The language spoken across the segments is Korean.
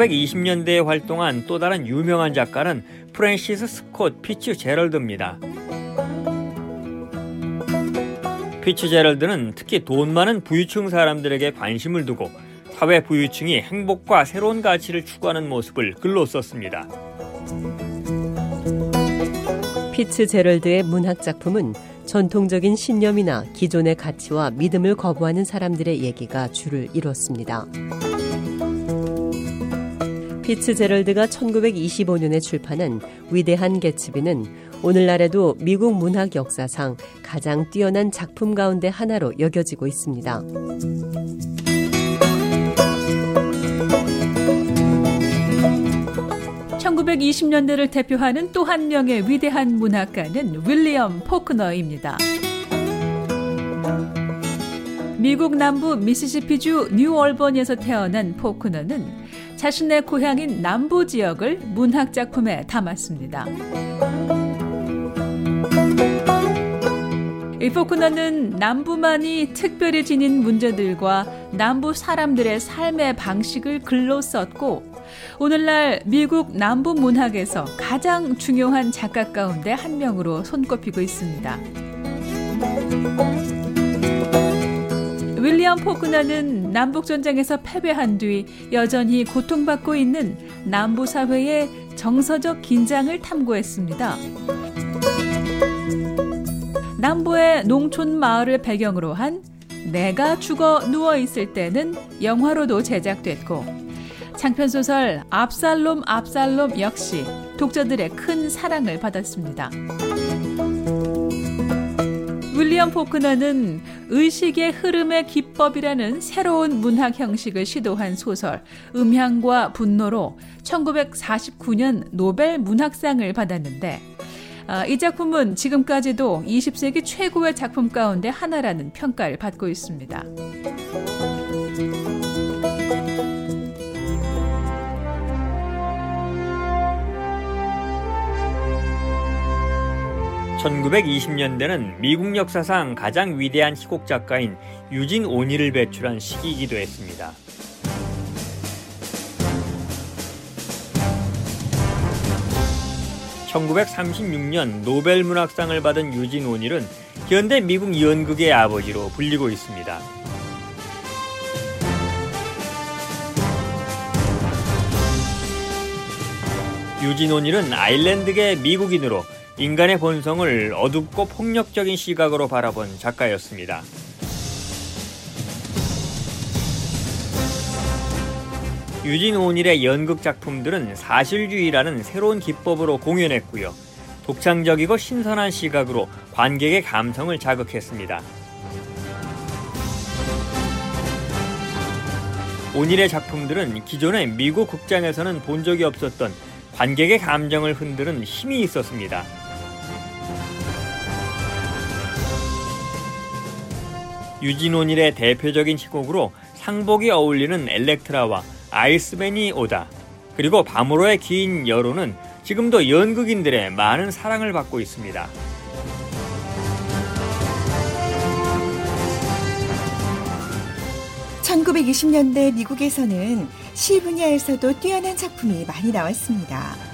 1920년대에 활동한 또 다른 유명한 작가는 프랜시스 스콧 피츠 제럴드입니다. 피츠 제럴드는 특히 돈 많은 부유층 사람들에게 관심을 두고 사회 부유층이 행복과 새로운 가치를 추구하는 모습을 글로 썼습니다. 피츠 제럴드의 문학 작품은 전통적인 신념이나 기존의 가치와 믿음을 거부하는 사람들의 얘기가 주를 이뤘습니다. 피츠제럴드가 1925년에 출판한 위대한 개츠비는 오늘날에도 미국 문학 역사상 가장 뛰어난 작품 가운데 하나로 여겨지고 있습니다. (1920년대를) 대표하는 또 한 명의 위대한 문학가는 윌리엄 포크너입니다. 미국 남부 미시시피주 뉴얼번에서 태어난 포크너는 자신의 고향인 남부 지역을 문학 작품에 담았습니다. 일포크너는 남부만이 특별히 지닌 문제들과 남부 사람들의 삶의 방식을 글로 썼고 오늘날 미국 남부 문학에서 가장 중요한 작가 가운데 한 명으로 손꼽히고 있습니다. 윌리엄 포크나는 남북전쟁에서 패배한 뒤 여전히 고통받고 있는 남부 사회의 정서적 긴장을 탐구했습니다. 남부의 농촌 마을을 배경으로 한 내가 죽어 누워 있을 때는 영화로도 제작됐고 장편소설 압살롬 압살롬 역시 독자들의 큰 사랑을 받았습니다. 윌리엄 포크너는 의식의 흐름의 기법이라는 새로운 문학 형식을 시도한 소설 음향과 분노로 1949년 노벨 문학상을 받았는데 아, 이 작품은 지금까지도 20세기 최고의 작품 가운데 하나라는 평가를 받고 있습니다. 1920년대는 미국 역사상 가장 위대한 희곡 작가인 유진 오니를 배출한 시기이기도 했습니다. (1936년) 노벨 문학상을 받은 유진 오닐은 현대 미국 연극의 아버지로 불리고 있습니다. 유진 오닐은 아일랜드계 미국인으로 인간의 본성을 어둡고 폭력적인 시각으로 바라본 작가였습니다. 유진 오닐의 연극 작품들은 사실주의라는 새로운 기법으로 공연했고요. 독창적이고 신선한 시각으로 관객의 감성을 자극했습니다. 오닐의 작품들은 기존의 미국 극장에서는 본 적이 없었던 관객의 감정을 흔드는 힘이 있었습니다. 유진온일의 대표적인 희곡으로 상복이 어울리는 엘렉트라와 아이스맨이 오다 그리고 밤으로의 긴 여로는 지금도 연극인들의 많은 사랑을 받고 있습니다. (1920년대) 미국에서는 시 분야에서도 뛰어난 작품이 많이 나왔습니다.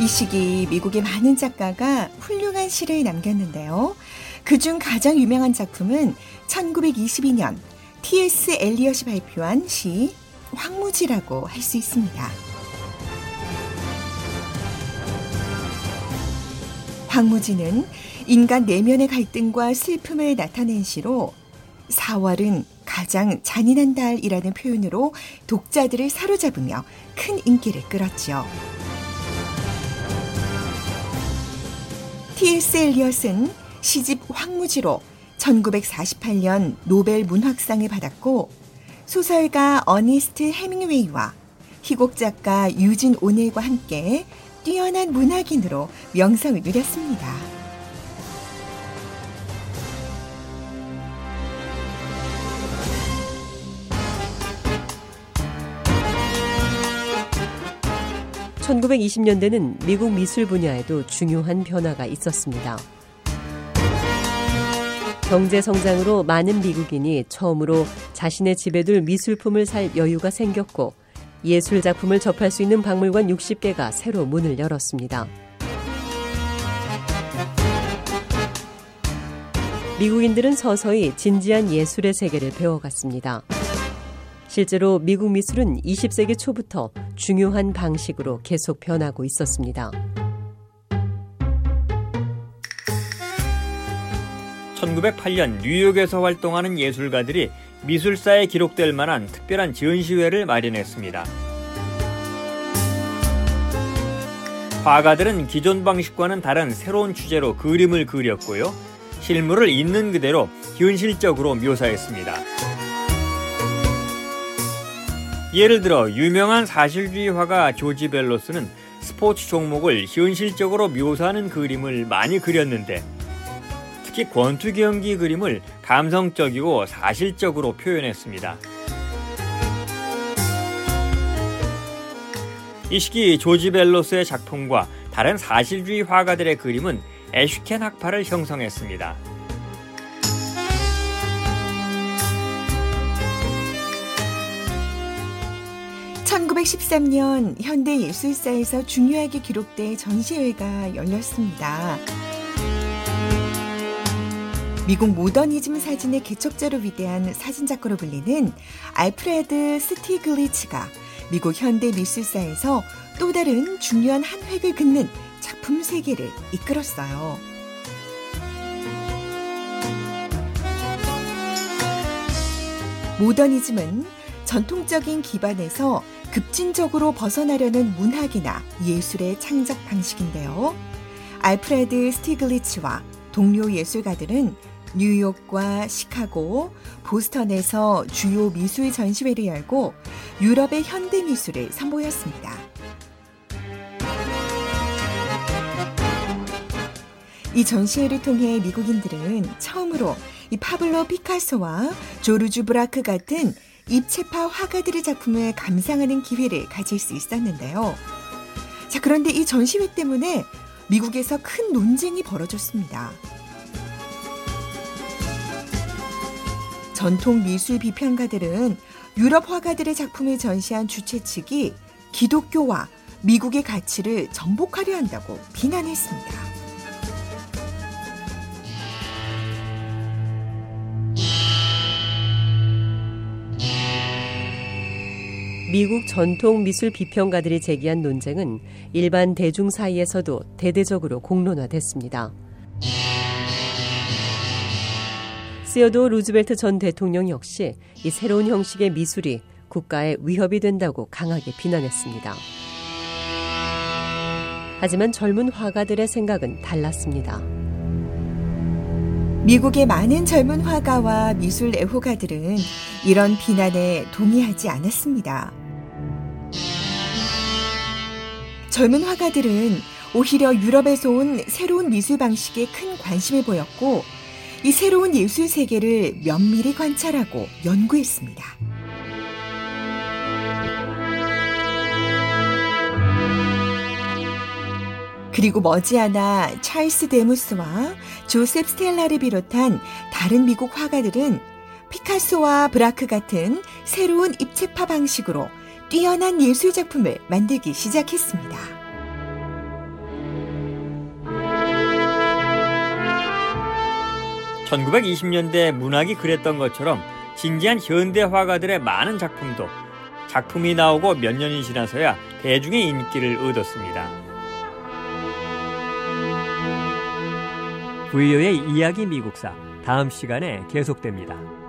이 시기 미국의 많은 작가가 훌륭한 시를 남겼는데요. 그중 가장 유명한 작품은 1922년 T.S. 엘리엇이 발표한 시 황무지라고 할 수 있습니다. 황무지는 인간 내면의 갈등과 슬픔을 나타낸 시로 4월은 가장 잔인한 달이라는 표현으로 독자들을 사로잡으며 큰 인기를 끌었죠. T.S. 엘리엇은 시집 황무지로 1948년 노벨 문학상을 받았고 소설가 어니스트 해밍웨이와 희곡 작가 유진 오닐과 함께 뛰어난 문학인으로 명성을 누렸습니다. (1920년대는) 미국 미술 분야에도 중요한 변화가 있었습니다. 경제 성장으로 많은 미국인이 처음으로 자신의 집에 둘 미술품을 살 여유가 생겼고 예술 작품을 접할 수 있는 박물관 60개가 새로 문을 열었습니다. 미국인들은 서서히 진지한 예술의 세계를 배워갔습니다. 실제로 미국 미술은 20세기 초부터 중요한 방식으로 계속 변하고 있었습니다. 1908년 뉴욕에서 활동하는 예술가들이 미술사에 기록될 만한 특별한 전시회를 마련했습니다. 화가들은 기존 방식과는 다른 새로운 주제로 그림을 그렸고요. 실물을 있는 그대로 현실적으로 묘사했습니다. 예를 들어 유명한 사실주의 화가 조지 벨로스는 스포츠 종목을 현실적으로 묘사하는 그림을 많이 그렸는데 특히 권투 경기 그림을 감성적이고 사실적으로 표현했습니다. 이 시기 조지 벨로스의 작품과 다른 사실주의 화가들의 그림은 에슈켄 학파를 형성했습니다. (1913년) 현대예술사에서 중요하게 기록된 전시회가 열렸습니다. 미국 모더니즘 사진의 개척자로 위대한 사진작가로 불리는 알프레드 스티글리츠가 미국 현대 미술사에서 또 다른 중요한 한 획을 긋는 작품 세계를 이끌었어요. 모더니즘은 전통적인 기반에서 급진적으로 벗어나려는 문학이나 예술의 창작 방식인데요. 알프레드 스티글리츠와 동료 예술가들은 뉴욕과 시카고, 보스턴에서 주요 미술 전시회를 열고 유럽의 현대 미술을 선보였습니다. 이 전시회를 통해 미국인들은 처음으로 이 파블로 피카소와 조르주 브라크 같은 입체파 화가들의 작품을 감상하는 기회를 가질 수 있었는데요. 자, 그런데 이 전시회 때문에 미국에서 큰 논쟁이 벌어졌습니다. 전통 미술 비평가들은 유럽 화가들의 작품을 전시한 주최 측이 기독교와 미국의 가치를 전복하려 한다고 비난했습니다. 미국 전통 미술 비평가들이 제기한 논쟁은 일반 대중 사이에서도 대대적으로 공론화됐습니다. 시어도 루즈벨트 전 대통령 역시 이 새로운 형식의 미술이 국가에 위협이 된다고 강하게 비난했습니다. 하지만 젊은 화가들의 생각은 달랐습니다. 미국의 많은 젊은 화가와 미술 애호가들은 이런 비난에 동의하지 않았습니다. 젊은 화가들은 오히려 유럽에서 온 새로운 미술 방식에 큰 관심을 보였고 이 새로운 예술 세계를 면밀히 관찰하고 연구했습니다. 그리고 머지않아 찰스 데무스와 조셉 스텔라를 비롯한 다른 미국 화가들은 피카소와 브라크 같은 새로운 입체파 방식으로 뛰어난 예술 작품을 만들기 시작했습니다. 1920년대 문학이 그랬던 것처럼 진지한 현대 화가들의 많은 작품도 작품이 나오고 몇 년이 지나서야 대중의 인기를 얻었습니다. 부이오의 이야기 미국사 다음 시간에 계속됩니다.